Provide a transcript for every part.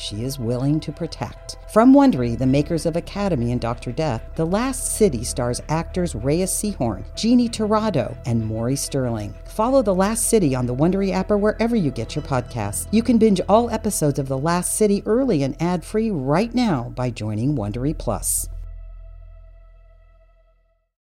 she is willing to protect. From Wondery, the makers of Academy and Dr. Death, The Last City stars actors Reyes Sehorn, Jeannie Torrado, and Maury Sterling. Follow The Last City on the Wondery app or wherever you get your podcasts. You can binge all episodes of The Last City early and ad-free right now by joining Wondery Plus.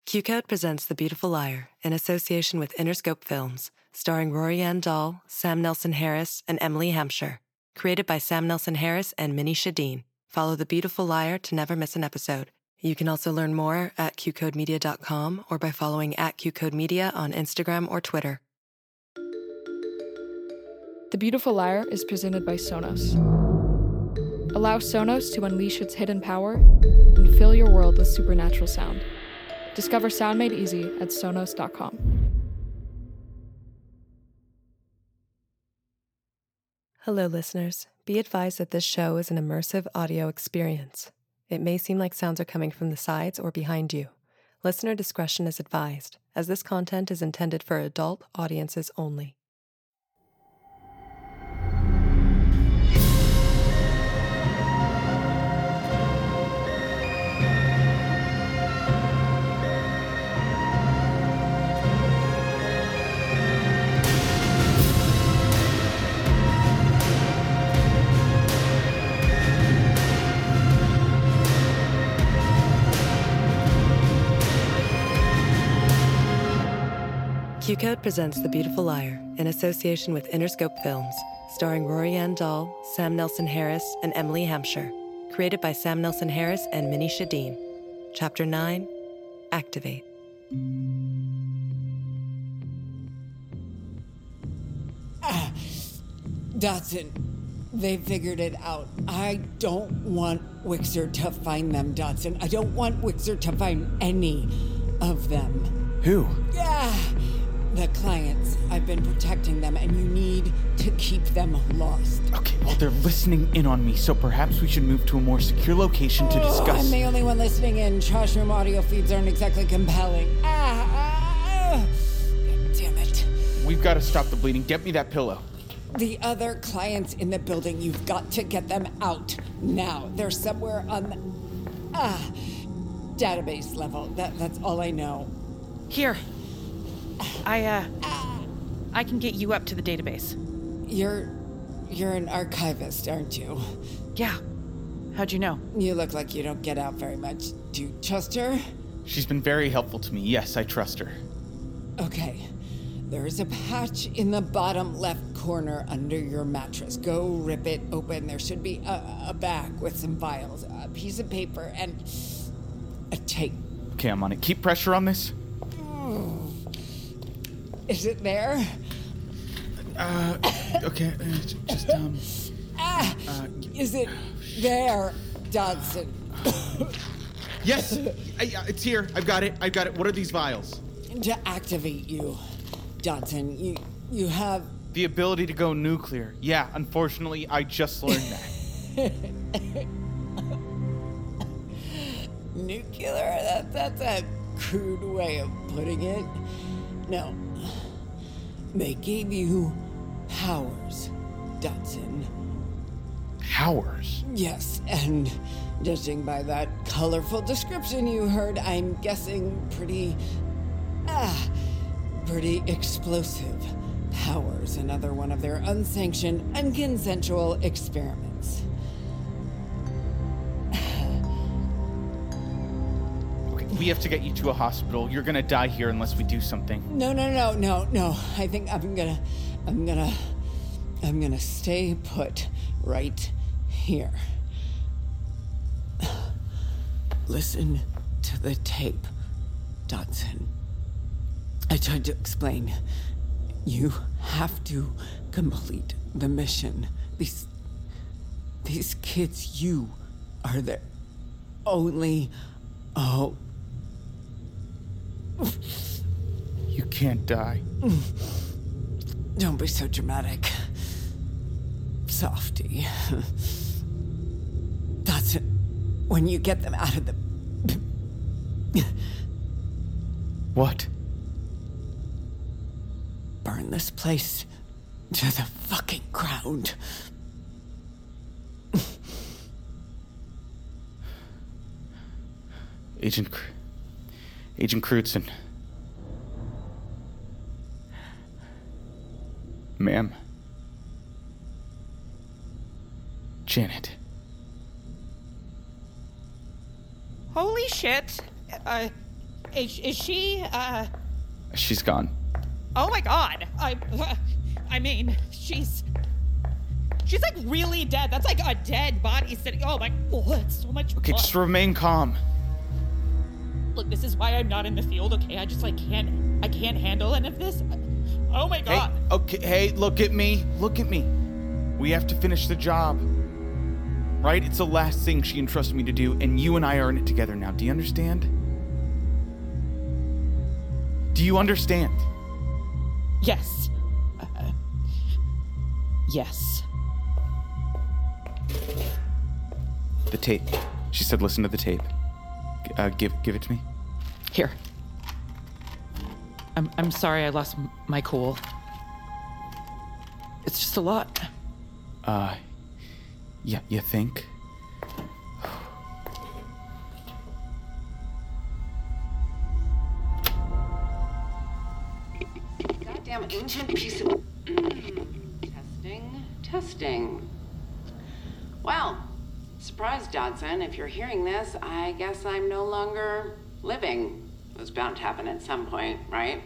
QCode presents The Beautiful Liar in association with Interscope Films, starring Rory Ann Dahl, Sam Nelson Harris, and Emily Hampshire. Created by Sam Nelson Harris and Minnie Shadeen. Follow The Beautiful Liar to never miss an episode. You can also learn more at qcodemedia.com or by following at qcodemedia on Instagram or Twitter. The Beautiful Liar is presented by Sonos. Allow Sonos to unleash its hidden power and fill your world with supernatural sound. Discover sound made easy at sonos.com. Hello, listeners. Be advised that this show is an immersive audio experience. It may seem like sounds are coming from the sides or behind you. Listener discretion is advised, as this content is intended for adult audiences only. QCode presents The Beautiful Liar in association with Interscope Films, starring Rory Ann Dahl, Sam Nelson Harris, and Emily Hampshire. Created by Sam Nelson Harris and Minnie Shadeen. Chapter 9 Activate. Ah, Dodson, they figured it out. I don't want Wixer to find them, Dodson. I don't want Wixer to find any of them. Who? Yeah, the clients. I've been protecting them, and you need to keep them lost. Okay, well, they're listening in on me, so perhaps we should move to a more secure location to Oh, discuss. I'm the only one listening in. Trash room audio feeds aren't exactly compelling. Ah, ah, ah. Damn it. We've got to stop the bleeding. Get me that pillow. The other clients in the building, you've got to get them out now. They're somewhere on the ah database level. That that's all I know. Here. I, uh. I can get you up to the database. You're you're an archivist, aren't you? Yeah. How'd you know? You look like you don't get out very much. Do you trust her? She's been very helpful to me. Yes, I trust her. Okay. There is a patch in the bottom left corner under your mattress. Go rip it open. There should be a, a bag with some vials, a piece of paper, and a tape. Okay, I'm on it. Keep pressure on this. Is it there? Uh, okay, uh, just, um. Ah, is it there, Dodson? Yes! I, uh, it's here. I've got it. I've got it. What are these vials? to activate you, Dodson, you you have The ability to go nuclear. Yeah, unfortunately, I just learned that. nuclear. That that's a crude way of putting it. No, they gave you powers, Dodson. Powers. Yes, and judging by that colorful description you heard, I'm guessing pretty, ah, pretty explosive powers. Another one of their unsanctioned, unconsensual experiments. We have to get you to a hospital. You're gonna die here unless we do something. No, no, no, no, no. I think I'm gonna, I'm gonna, I'm gonna stay put right here. Listen to the tape, Dodson. I tried to explain. You have to complete the mission. These these kids, you are the only. Oh. You can't die. Don't be so dramatic. Softy. That's it. When you get them out of the. What? Burn this place to the fucking ground. Agent. Agent Crutzen. Ma'am. Janet. Holy shit. Uh, is, is she, uh, She's gone. oh my god. I, I mean, she's, she's like really dead. That's like a dead body sitting, oh my, oh, it's so much Okay, blood. just remain calm. Look, this is why I'm not in the field, okay? I just like can't, I can't handle any of this. Oh my Hey, god. okay, hey, look at me. Look at me. We have to finish the job. Right? It's the last thing she entrusted me to do, and you and I are in it together now. Do you understand? Do you understand? Yes. Uh, yes. The tape. She said, listen to the tape. Uh, give, give it to me. Here. I'm, I'm sorry I lost m- my cool. It's just a lot. Uh, yeah, you think? Surprise, If you're hearing this, I guess I'm no longer living. It was bound to happen at some point, right?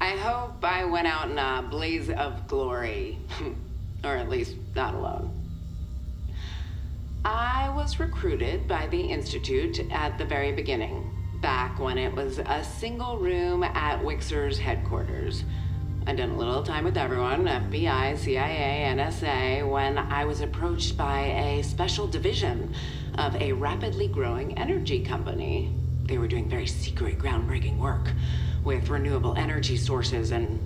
I hope I went out in a blaze of glory. or at least not alone. I was recruited by the Institute at the very beginning, back when it was a single room at Wixer's headquarters. I did a little time with everyone FBI, CIA, NSA when I was approached by a special division of a rapidly growing energy company. They were doing very secret, groundbreaking work with renewable energy sources and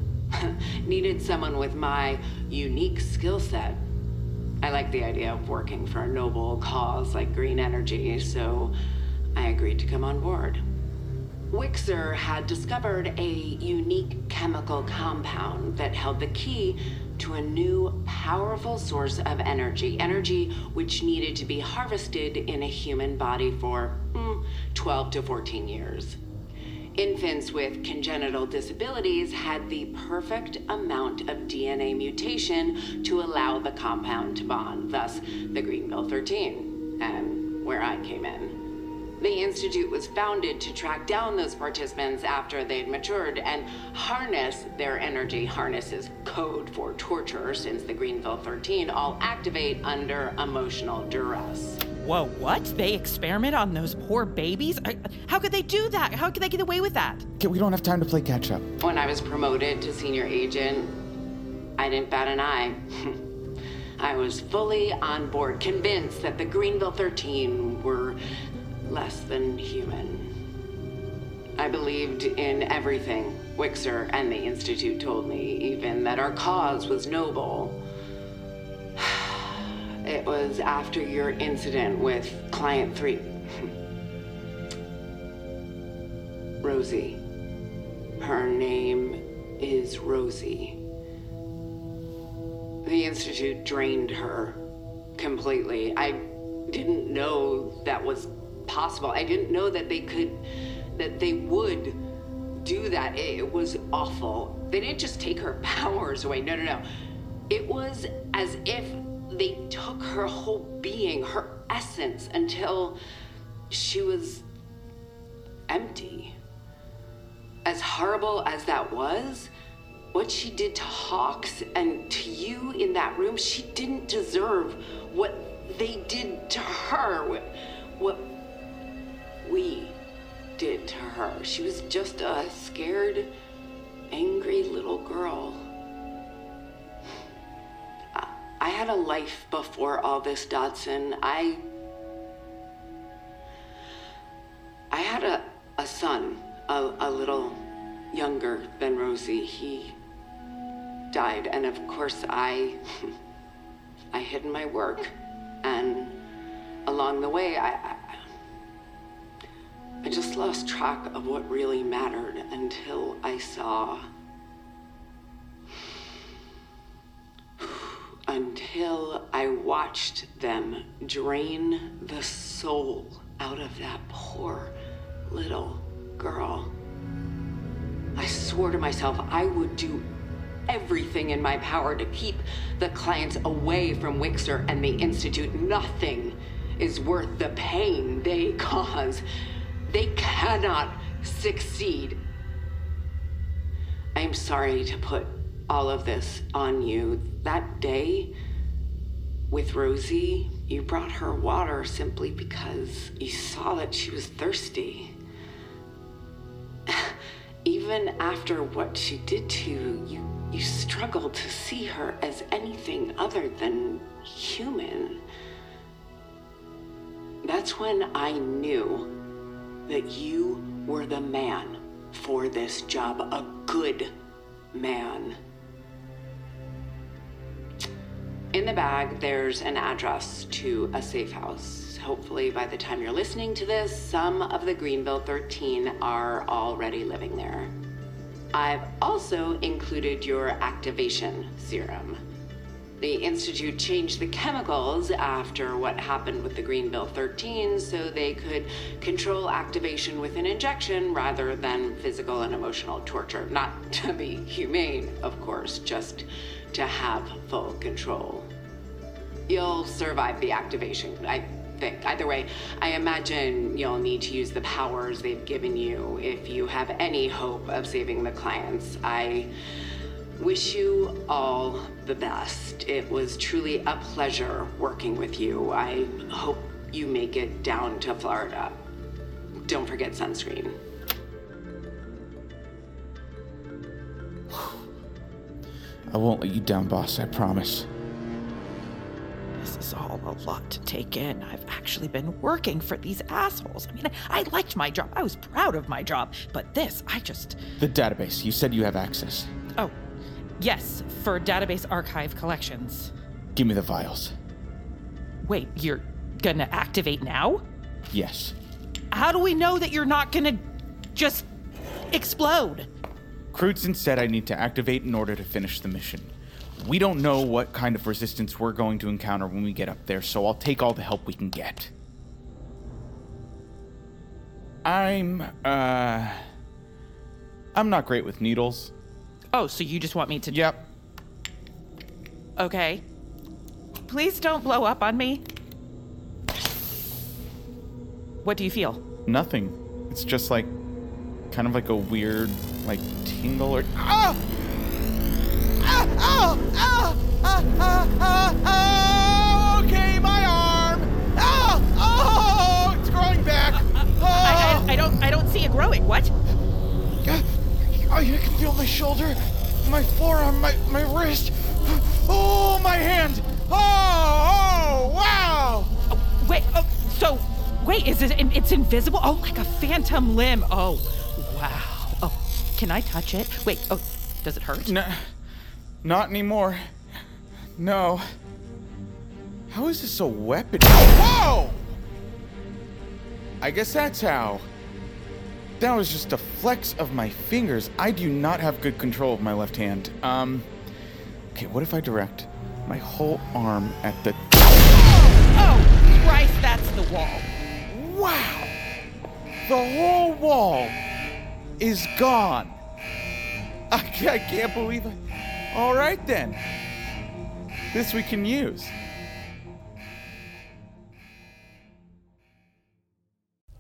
needed someone with my unique skill set. I like the idea of working for a noble cause like green energy, so I agreed to come on board. Wixer had discovered a unique chemical compound that held the key to a new powerful source of energy. Energy which needed to be harvested in a human body for mm, 12 to 14 years. Infants with congenital disabilities had the perfect amount of DNA mutation to allow the compound to bond, thus, the Greenville 13, and where I came in. The Institute was founded to track down those participants after they'd matured and harness their energy. Harness is code for torture, since the Greenville 13 all activate under emotional duress. Whoa, what? They experiment on those poor babies? I- How could they do that? How could they get away with that? Okay, we don't have time to play catch up. When I was promoted to senior agent, I didn't bat an eye. I was fully on board, convinced that the Greenville 13 were less than human. I believed in everything Wixer and the Institute told me, even that our cause was noble. It was after your incident with Client 3. Rosie. Her name is Rosie. The Institute drained her completely. I didn't know that was possible. I didn't know that they could, that they would do that. It, it was awful. They didn't just take her powers away. No, no, no. It was as if they took her whole being, her essence, until she was empty. As horrible as that was, what she did to Hawks and to you in that room, she didn't deserve what they did to her. What, what we did to her. She was just a scared, angry little girl. I, had a life before all this, Dodson. I. I had a, a son, a, a little younger than Rosie. He died, and of course, I. I hid my work, and along the way, I, I just lost track of what really mattered until I saw. Until I watched them drain the soul out of that poor little girl. I swore to myself I would do everything in my power to keep the clients away from Wixer and the Institute. Nothing is worth the pain they cause. They cannot succeed. I am sorry to put all of this on you. That day with Rosie, you brought her water simply because you saw that she was thirsty. Even after what she did to you, you, you struggled to see her as anything other than human. That's when I knew that you were the man for this job, a good man. In the bag, there's an address to a safe house. Hopefully, by the time you're listening to this, some of the Greenville 13 are already living there. I've also included your activation serum. The Institute changed the chemicals after what happened with the Greenville 13 so they could control activation with an injection rather than physical and emotional torture. Not to be humane, of course, just to have full control. You'll survive the activation, I think. Either way, I imagine you'll need to use the powers they've given you if you have any hope of saving the clients. I wish you all the best. It was truly a pleasure working with you. I hope you make it down to Florida. Don't forget sunscreen. I won't let you down, boss, I promise. This is all a lot to take in. I've actually been working for these assholes. I mean, I liked my job. I was proud of my job. But this, I just. The database, you said you have access. Yes, for database archive collections. Give me the vials. Wait, you're gonna activate now? Yes. How do we know that you're not gonna just explode? Crutzen said I need to activate in order to finish the mission. We don't know what kind of resistance we're going to encounter when we get up there, so I'll take all the help we can get. I'm, uh. I'm not great with needles. Oh, so you just want me to. Yep. Okay. Please don't blow up on me. What do you feel? Nothing. It's just like. kind of like a weird, like, tingle or. Ah! Ah! Ah! Ah! Ah! Ah! Ah! ah! Okay, my arm! Ah! Oh! It's growing back! I, Oh! I, I don't I don't see it growing. What? Oh, you can feel my shoulder, my forearm, my, my wrist. Oh, my hand! Oh, oh, wow! Oh, wait. Oh, so wait. Is it? It's invisible. Oh, like a phantom limb. Oh, wow. Oh, can I touch it? Wait. Oh, does it hurt? No, not anymore. No. How is this a weapon? Whoa! I guess that's how. That was just a flex of my fingers. I do not have good control of my left hand. Um. Okay, what if I direct my whole arm at the. Oh, Christ! That's the wall. Wow! The whole wall is gone. I, I can't believe it. All right then. This we can use.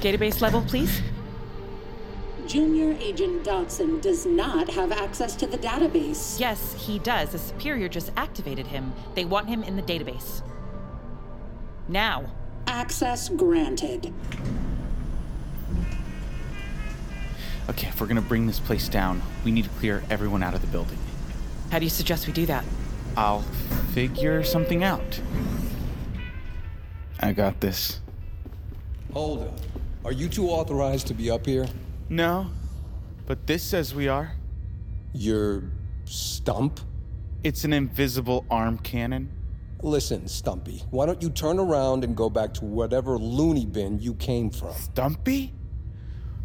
Database level, please. Junior Agent Dodson does not have access to the database. Yes, he does. A superior just activated him. They want him in the database. Now. Access granted. Okay, if we're gonna bring this place down, we need to clear everyone out of the building. How do you suggest we do that? I'll figure something out. I got this. Hold up. Are you two authorized to be up here? No, but this says we are. Your stump? It's an invisible arm cannon. Listen, Stumpy, why don't you turn around and go back to whatever loony bin you came from? Stumpy?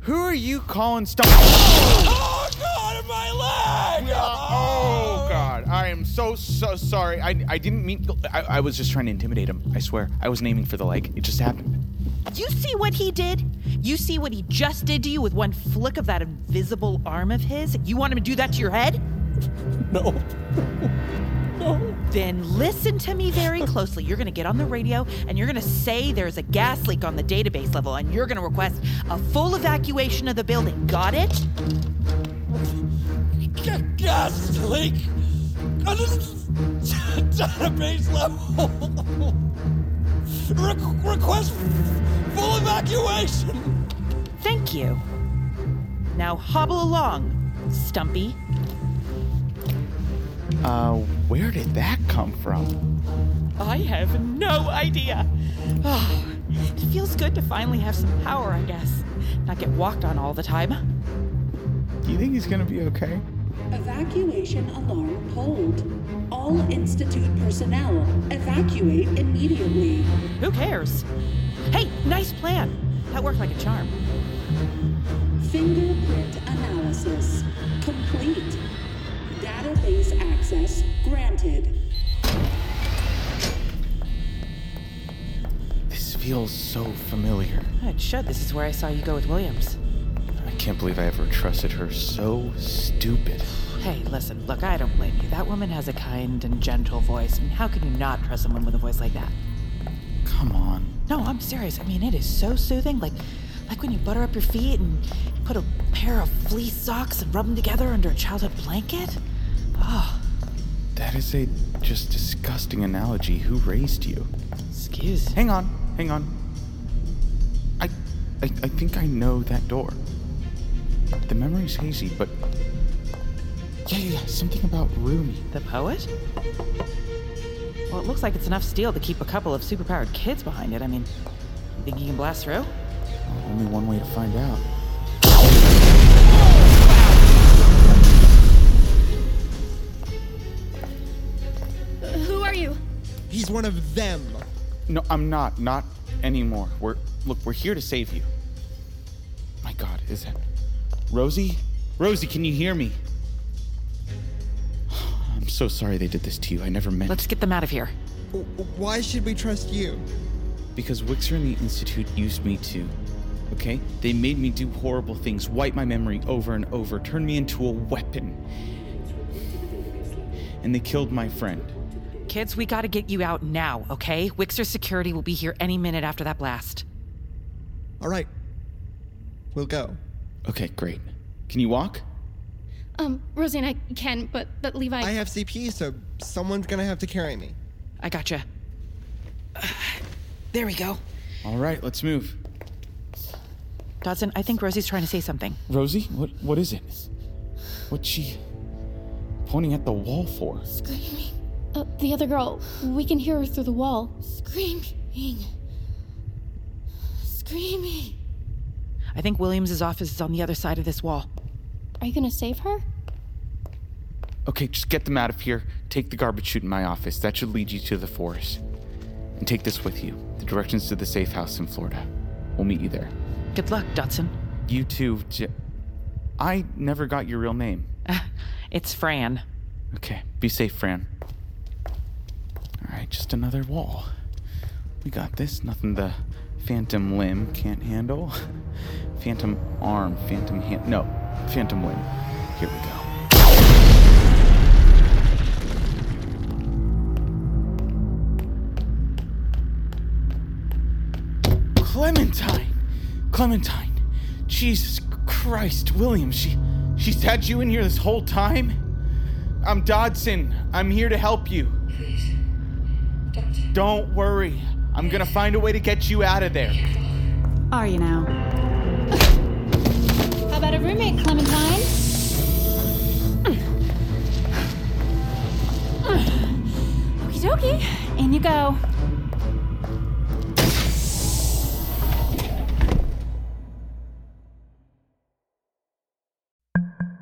Who are you calling Stumpy? Oh, oh, God, my leg! Oh, God. I am so, so sorry. I, I didn't mean. I, I was just trying to intimidate him. I swear. I was naming for the leg. It just happened. You see what he did? You see what he just did to you with one flick of that invisible arm of his? You want him to do that to your head? No. no. Then listen to me very closely. You're going to get on the radio and you're going to say there's a gas leak on the database level and you're going to request a full evacuation of the building. Got it? G- gas leak on the database level. Re- request full evacuation. Thank you. Now hobble along, Stumpy. Uh, where did that come from? I have no idea. Oh, it feels good to finally have some power, I guess. Not get walked on all the time. Do you think he's gonna be okay? Evacuation alarm pulled. All Institute personnel evacuate immediately. Who cares? Hey, nice plan. That worked like a charm. Fingerprint analysis complete. Database access granted. This feels so familiar. It should. This is where I saw you go with Williams. I can't believe I ever trusted her. So stupid. Hey, listen, look, I don't blame you. That woman has a kind and gentle voice, and how can you not trust someone with a voice like that? Come on. No, I'm serious. I mean, it is so soothing. Like, like when you butter up your feet and put a pair of fleece socks and rub them together under a childhood blanket. Oh, That is a just disgusting analogy. Who raised you? excuse. Hang on, hang on. I, I, I think I know that door. The memory's hazy, but yeah, yeah, yeah, something about Rumi. The poet? Well, it looks like it's enough steel to keep a couple of superpowered kids behind it. I mean, you think you can blast through? Only one way to find out. Who are you? He's one of them. No, I'm not. Not anymore. We're look. We're here to save you. My God, is that Rosie? Rosie, can you hear me? I'm so sorry they did this to you. I never meant. Let's get them out of here. Why should we trust you? Because Wixer and the Institute used me too. Okay? They made me do horrible things, wipe my memory over and over, turn me into a weapon. And they killed my friend. Kids, we gotta get you out now, okay? Wixer security will be here any minute after that blast. All right. We'll go. Okay, great. Can you walk? Um, Rosie I can, but but Levi. I have CP, so someone's gonna have to carry me. I gotcha. There we go. All right, let's move. Dodson, I think Rosie's trying to say something. Rosie, what what is it? What's she pointing at the wall for? Screaming. Uh, the other girl. We can hear her through the wall. Screaming. Screaming. I think Williams's office is on the other side of this wall. Are you gonna save her? Okay, just get them out of here. Take the garbage chute in my office. That should lead you to the forest. And take this with you. The directions to the safe house in Florida. We'll meet you there. Good luck, Dodson. You too. J- I never got your real name. It's Fran. Okay, be safe, Fran. All right, just another wall. We got this. Nothing the phantom limb can't handle. Phantom arm, phantom hand. No, phantom limb. Here we go. Clementine! Clementine! Jesus Christ, William, she she's had you in here this whole time? I'm Dodson. I'm here to help you. Please. Don't. Don't worry. I'm gonna find a way to get you out of there. Are you now? Roommate, Clementine? Okie dokie. In you go.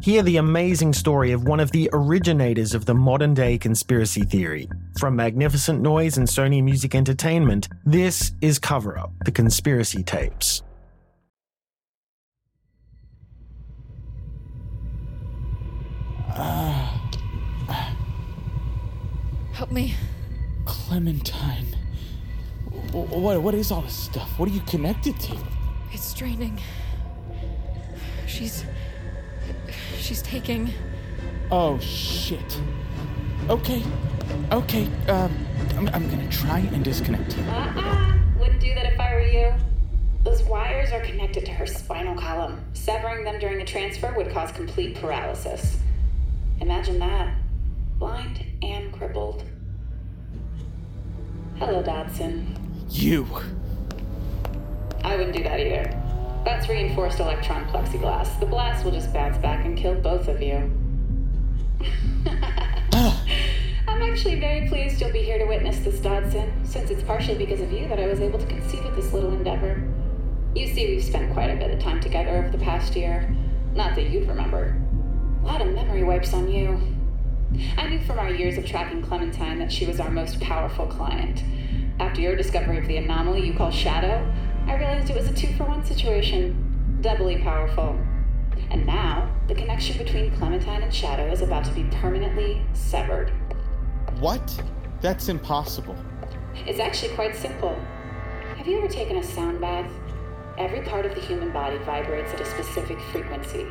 Hear the amazing story of one of the originators of the modern day conspiracy theory. From Magnificent Noise and Sony Music Entertainment, this is Cover Up The Conspiracy Tapes. Help me. Clementine. What, what is all this stuff? What are you connected to? It's draining. She's. She's taking. Oh, shit. Okay. Okay, um, I'm, I'm gonna try and disconnect you. Uh-uh. Wouldn't do that if I were you. Those wires are connected to her spinal column. Severing them during the transfer would cause complete paralysis. Imagine that. Blind and crippled. Hello, Dodson. You. I wouldn't do that either. That's reinforced electron plexiglass. The blast will just bounce back and kill both of you. I'm actually very pleased you'll be here to witness this, Dodson, since it's partially because of you that I was able to conceive of this little endeavor. You see, we've spent quite a bit of time together over the past year. Not that you'd remember. A lot of memory wipes on you. I knew from our years of tracking Clementine that she was our most powerful client. After your discovery of the anomaly you call Shadow, I realized it was a two for one situation. Doubly powerful. And now, the connection between Clementine and Shadow is about to be permanently severed. What? That's impossible. It's actually quite simple. Have you ever taken a sound bath? Every part of the human body vibrates at a specific frequency.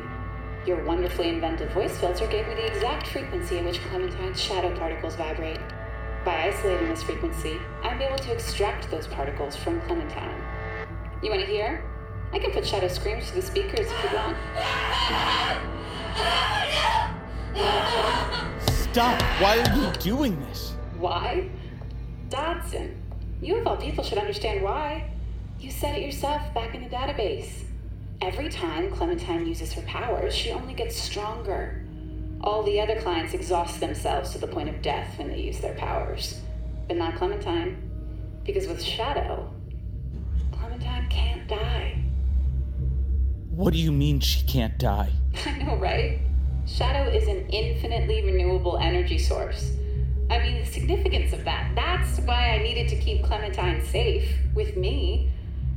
Your wonderfully inventive voice filter gave me the exact frequency at which Clementine's shadow particles vibrate. By isolating this frequency, I'm able to extract those particles from Clementine. You want to hear? I can put shadow screams to the speakers if you want. Stop! Why are you doing this? Why? Dodson, you of all people should understand why. You said it yourself back in the database. Every time Clementine uses her powers, she only gets stronger. All the other clients exhaust themselves to the point of death when they use their powers. But not Clementine. Because with Shadow, can't die. What do you mean she can't die? I know, right? Shadow is an infinitely renewable energy source. I mean, the significance of that. That's why I needed to keep Clementine safe with me,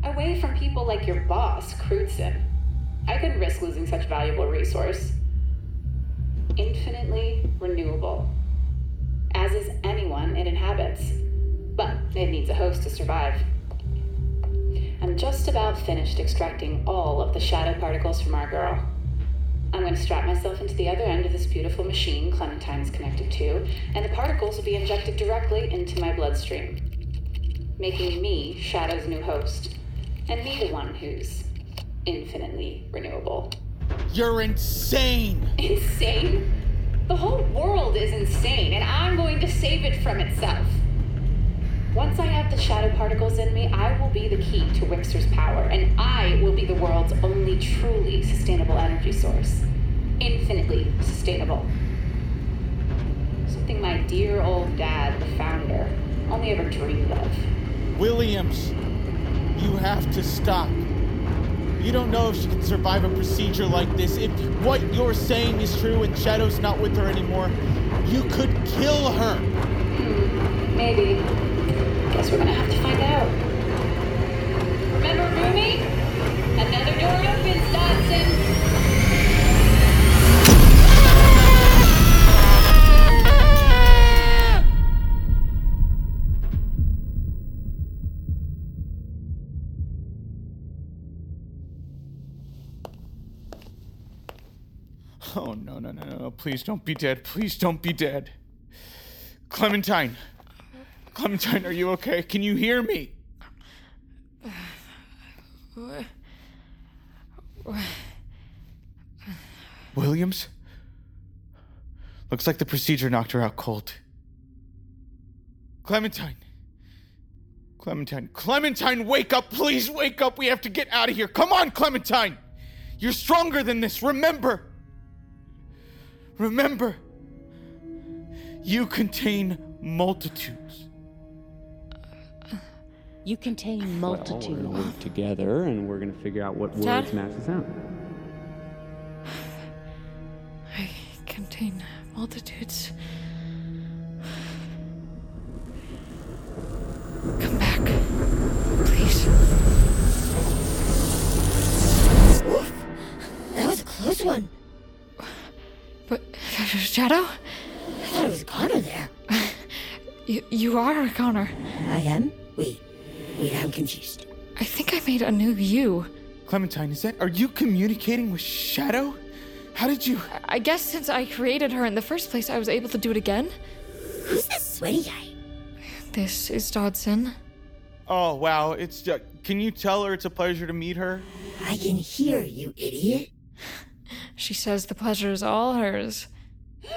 away from people like your boss, Crutzen. I couldn't risk losing such valuable resource. Infinitely renewable. As is anyone it inhabits. But it needs a host to survive. Just about finished extracting all of the shadow particles from our girl. I'm going to strap myself into the other end of this beautiful machine Clementine's connected to, and the particles will be injected directly into my bloodstream, making me Shadow's new host, and me the one who's infinitely renewable. You're insane! Insane? The whole world is insane, and I'm going to save it from itself. Once I have the shadow particles in me, I will be the key to Wixer's power, and I will be the world's only truly sustainable energy source. Infinitely sustainable. Something my dear old dad, the founder, only ever dreamed of. Williams, you have to stop. You don't know if she can survive a procedure like this. If what you're saying is true and Shadow's not with her anymore, you could kill her. Hmm, maybe. Guess we're gonna have to find out. Remember Rumi? Another door opens, Dodson. Oh, no, no, no, no. Please don't be dead. Please don't be dead. Clementine. Clementine, are you okay? Can you hear me? Williams? Looks like the procedure knocked her out cold. Clementine. Clementine. Clementine, wake up! Please wake up! We have to get out of here! Come on, Clementine! You're stronger than this, remember! Remember! You contain multitudes. You contain Well, multitudes. we're gonna work together and we're gonna figure out what Dad? words match the sound. I contain multitudes. Come back, please. That was a close one. But Shadow, I thought it was Connor there. you you are Connor. I am? Wait. Wait, I'm confused. I think I made a new you. Clementine, is that. Are you communicating with Shadow? How did you. I guess since I created her in the first place, I was able to do it again. Who's this sweaty guy? This is Dodson. Oh, wow. It's. Uh, can you tell her it's a pleasure to meet her? I can hear you, idiot. She says the pleasure is all hers.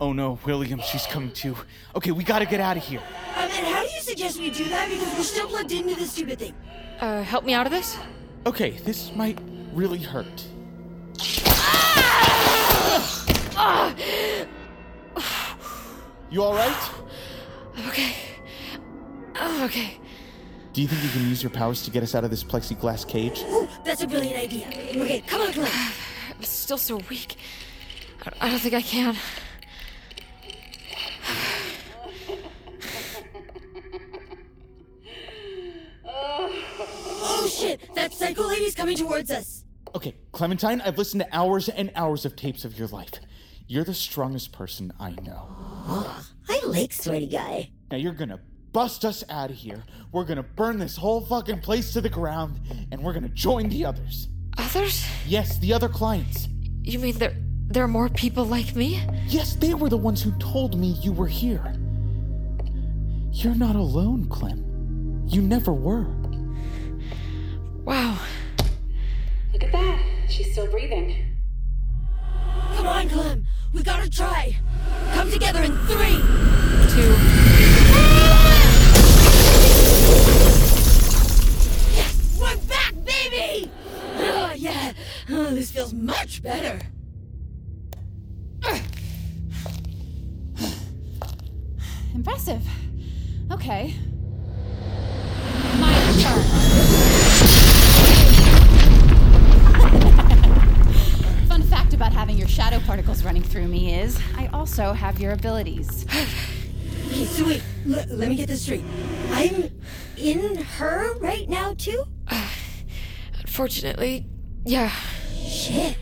Oh no, William, she's coming too. Okay, we gotta get out of here. Um, and how do you suggest we do that? Because we're still plugged into this stupid thing. Uh, help me out of this? Okay, this might really hurt. You alright? Okay. Oh, okay. Do you think you can use your powers to get us out of this plexiglass cage? Ooh, that's a brilliant idea. Okay, come on, come on. I'm still so weak. I- I don't think I can. Oh shit, that psycho lady's coming towards us. Okay, Clementine, I've listened to hours and hours of tapes of your life. You're the strongest person I know. Oh, I like sweaty guy. Now you're gonna bust us out of here. We're gonna burn this whole fucking place to the ground, and we're gonna join the others. Others? Yes, the other clients. You mean there there are more people like me? Yes, they were the ones who told me you were here. You're not alone, Clem. You never were. Wow. Look at that. She's still breathing. Come on, Clem. We gotta try. Come together in three, two. Also have your abilities. Okay, so wait. L- let me get this straight. I'm in her right now too. Unfortunately, yeah. Shit.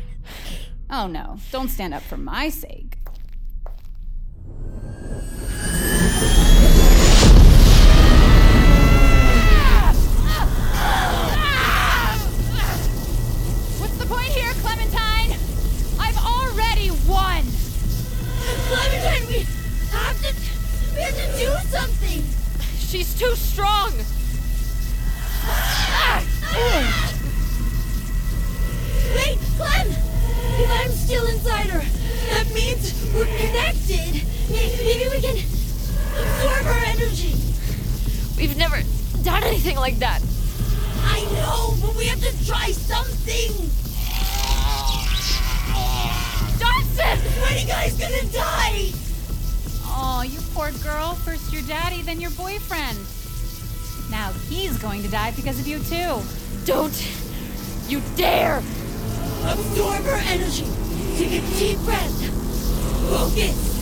Oh no, don't stand up for my sake. Done anything like that. I know, but we have to try something. Dodson! Sweaty guy's gonna die. Oh, you poor girl. First your daddy, then your boyfriend. Now he's going to die because of you, too. Don't you dare! Absorb her energy. Take a deep breath. Focus.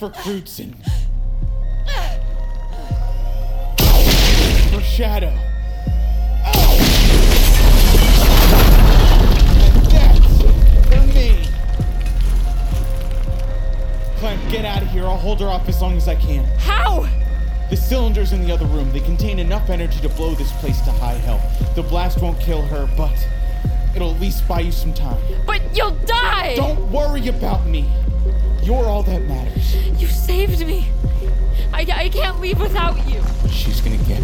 For Crutzen. For Shadow. And that's for me. Clem, get out of here. I'll hold her off as long as I can. How? The cylinders in the other room, they contain enough energy to blow this place to high hell. The blast won't kill her, but it'll at least buy you some time. But you'll die! Don't worry about me. You're all that matters. You saved me. I, I can't leave without you. She's gonna get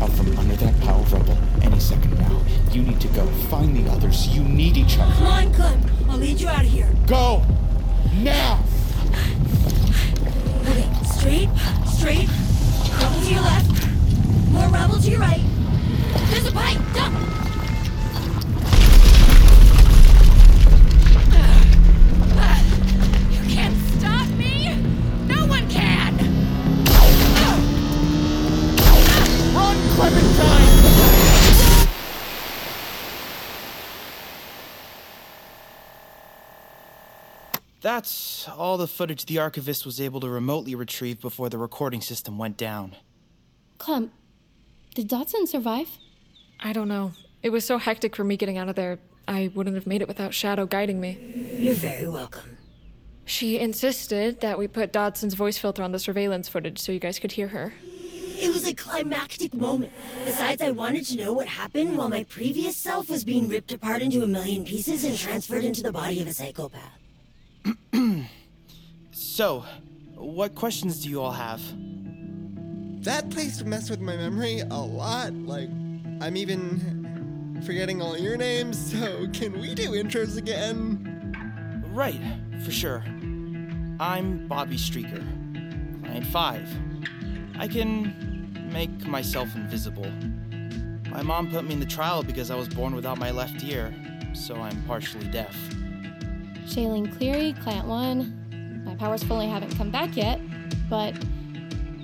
out from under that pile of rubble any second now. You need to go. Find the others. You need each other. Come on, Clem. I'll lead you out of here. Go! Now! Okay, straight, straight. Rubble to your left. More rubble to your right. There's a pipe. Jump. Run, Clementine! That's all the footage the archivist was able to remotely retrieve before the recording system went down. Clem, did Dodson survive? I don't know. It was so hectic for me getting out of there, I wouldn't have made it without Shadow guiding me. You're very welcome. She insisted that we put Dodson's voice filter on the surveillance footage so you guys could hear her. It was a climactic moment. Besides, I wanted to know what happened while my previous self was being ripped apart into a million pieces and transferred into the body of a psychopath. So, what questions do you all have? That place messed with my memory a lot. Like, I'm even forgetting all your names, so can we do intros again? Right, for sure. I'm Bobby Streaker, Client 5. I can make myself invisible. My mom put me in the trial because I was born without my left ear, so I'm partially deaf. Shailene Cleary, Client 1. My powers fully haven't come back yet, but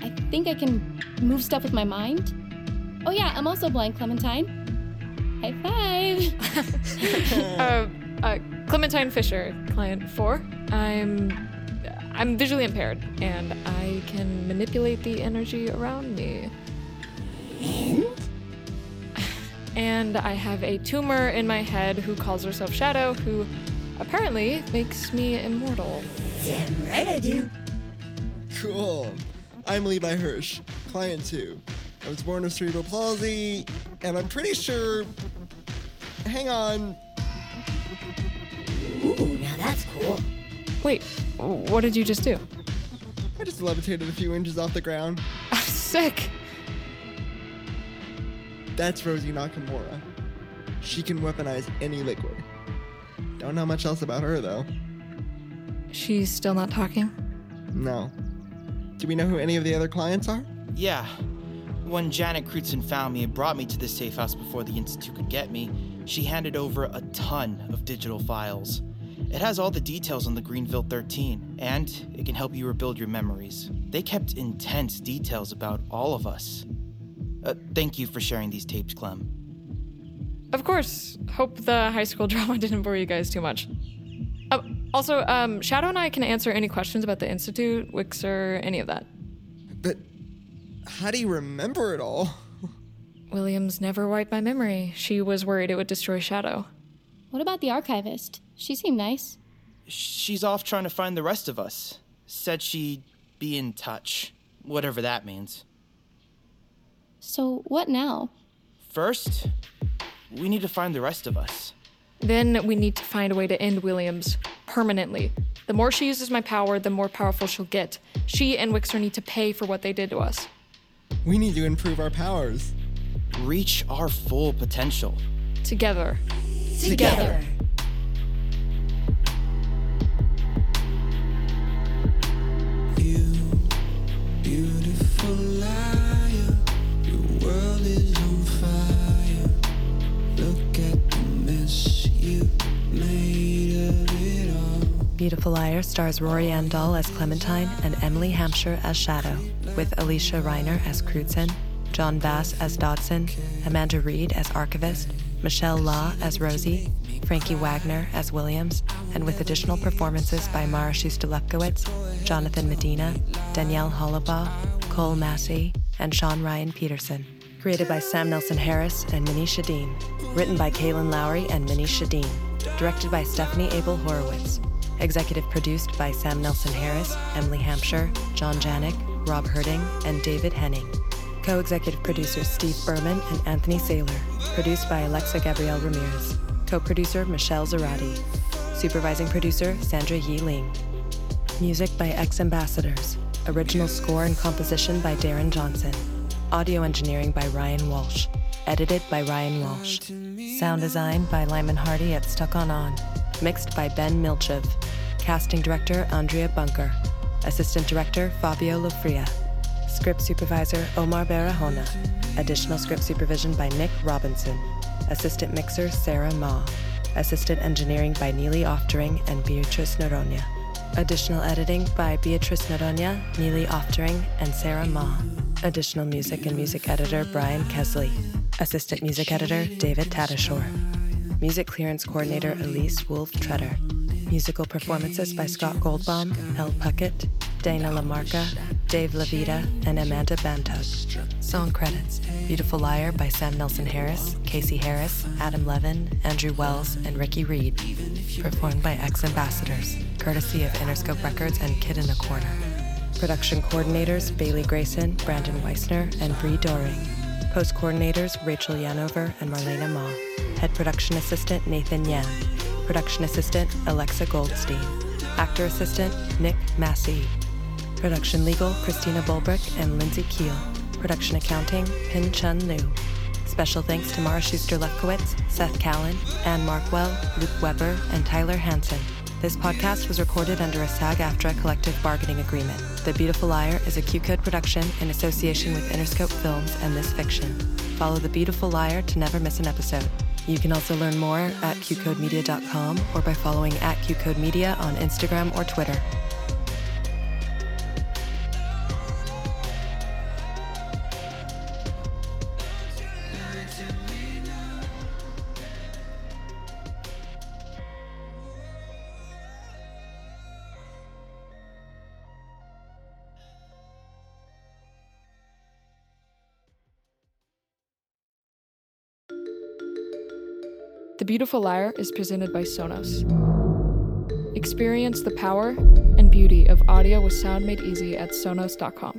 I think I can move stuff with my mind. Oh, yeah, I'm also blind, Clementine. High five! uh, uh, Clementine Fisher, client four. I'm I'm visually impaired, and I can manipulate the energy around me. And I have a tumor in my head who calls herself Shadow, who apparently makes me immortal. Damn right I do. Cool. I'm Levi Hirsch, Client 2. I was born with cerebral palsy, and I'm pretty sure. Hang on. Ooh, now that's cool. Wait, what did you just do? I just levitated a few inches off the ground. Sick. That's Rosie Nakamura. She can weaponize any liquid. Don't know much else about her, though. She's still not talking? No. Do we know who any of the other clients are? Yeah. When Janet Crutzen found me and brought me to the safe house before the Institute could get me, she handed over a ton of digital files. It has all the details on the Greenville 13, and it can help you rebuild your memories. They kept intense details about all of us. Uh, thank you for sharing these tapes, Clem. Of course. Hope the high school drama didn't bore you guys too much. Uh, also, um, Shadow and I can answer any questions about the Institute, Wixer, any of that. But how do you remember it all? Williams never wiped my memory. She was worried it would destroy Shadow. What about the archivist? She seemed nice. She's off trying to find the rest of us. Said she'd be in touch, whatever that means. So, what now? First, we need to find the rest of us. Then we need to find a way to end Williams permanently. The more she uses my power, the more powerful she'll get. She and Wixer need to pay for what they did to us. We need to improve our powers. Reach our full potential. Together. Together. Beautiful liar, your world is on fire. Look at the mess you made of it all. Beautiful Liar stars Rory Dahl as Clementine and Emily Hampshire as Shadow, with Alicia Reiner as Crutzen, John Bass as Dodson, Amanda Reed as Archivist, Michelle Law as Rosie, Frankie Wagner as Williams, and with additional performances by Mara Schuster Lepkowitz, Jonathan Medina, Danielle Hollabaugh, Cole Massey, and Sean Ryan Peterson. Created by Sam Nelson Harris and Minnie Dean. Written by Kaylin Lowry and Minnie Dean. Directed by Stephanie Abel Horowitz. Executive produced by Sam Nelson Harris, Emily Hampshire, John Janik, Rob Herding, and David Henning. Co executive producers Steve Berman and Anthony Saylor. Produced by Alexa Gabrielle Ramirez. Co producer Michelle Zarati. Supervising producer Sandra Yi Ling. Music by X Ambassadors. Original score and composition by Darren Johnson. Audio engineering by Ryan Walsh. Edited by Ryan Walsh. Sound design by Lyman Hardy at Stuck On On. Mixed by Ben Milchev. Casting director Andrea Bunker. Assistant director Fabio Lofria. Script supervisor Omar Barahona. Additional script supervision by Nick Robinson. Assistant mixer Sarah Ma. Assistant engineering by Neely Oftering and Beatrice Noronha. Additional editing by Beatrice Noronha, Neely Oftering, and Sarah Ma. Additional music and music editor Brian Kesley. Assistant music editor David Tadashore. Music clearance coordinator Elise Wolf Treader. Musical performances by Scott Goldbaum, Elle Puckett, Dana Lamarca, Dave Levita, and Amanda Bantug. Song credits Beautiful Liar by Sam Nelson Harris, Casey Harris, Adam Levin, Andrew Wells, and Ricky Reed. Performed by X Ambassadors, courtesy of Interscope Records and Kid in a Corner. Production coordinators Bailey Grayson, Brandon Weissner, and Bree Doring. Post coordinators Rachel Yanover and Marlena Ma. Head production assistant Nathan Yan. Production assistant Alexa Goldstein. Actor assistant Nick Massey. Production legal Christina Bulbrick and Lindsay Keel. Production accounting Pin Chun Liu. Special thanks to Mara Schuster Lefkowitz, Seth Callan, Ann Markwell, Luke Weber, and Tyler Hansen. This podcast was recorded under a SAG AFTRA collective bargaining agreement. The Beautiful Liar is a Q Code production in association with Interscope Films and This Fiction. Follow The Beautiful Liar to never miss an episode. You can also learn more at qcodemedia.com or by following at qcodemedia on Instagram or Twitter. Beautiful Liar is presented by Sonos. Experience the power and beauty of audio with sound made easy at sonos.com.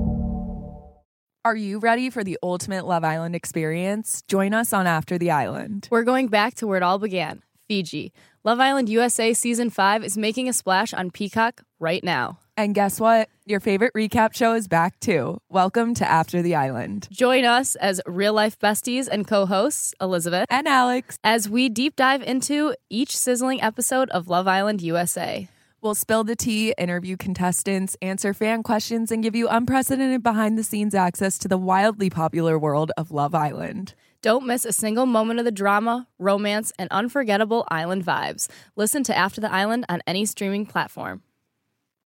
Are you ready for the ultimate Love Island experience? Join us on After the Island. We're going back to where it all began Fiji. Love Island USA Season 5 is making a splash on Peacock right now. And guess what? Your favorite recap show is back too. Welcome to After the Island. Join us as real life besties and co hosts, Elizabeth and Alex, as we deep dive into each sizzling episode of Love Island USA. We'll spill the tea, interview contestants, answer fan questions, and give you unprecedented behind the scenes access to the wildly popular world of Love Island. Don't miss a single moment of the drama, romance, and unforgettable island vibes. Listen to After the Island on any streaming platform.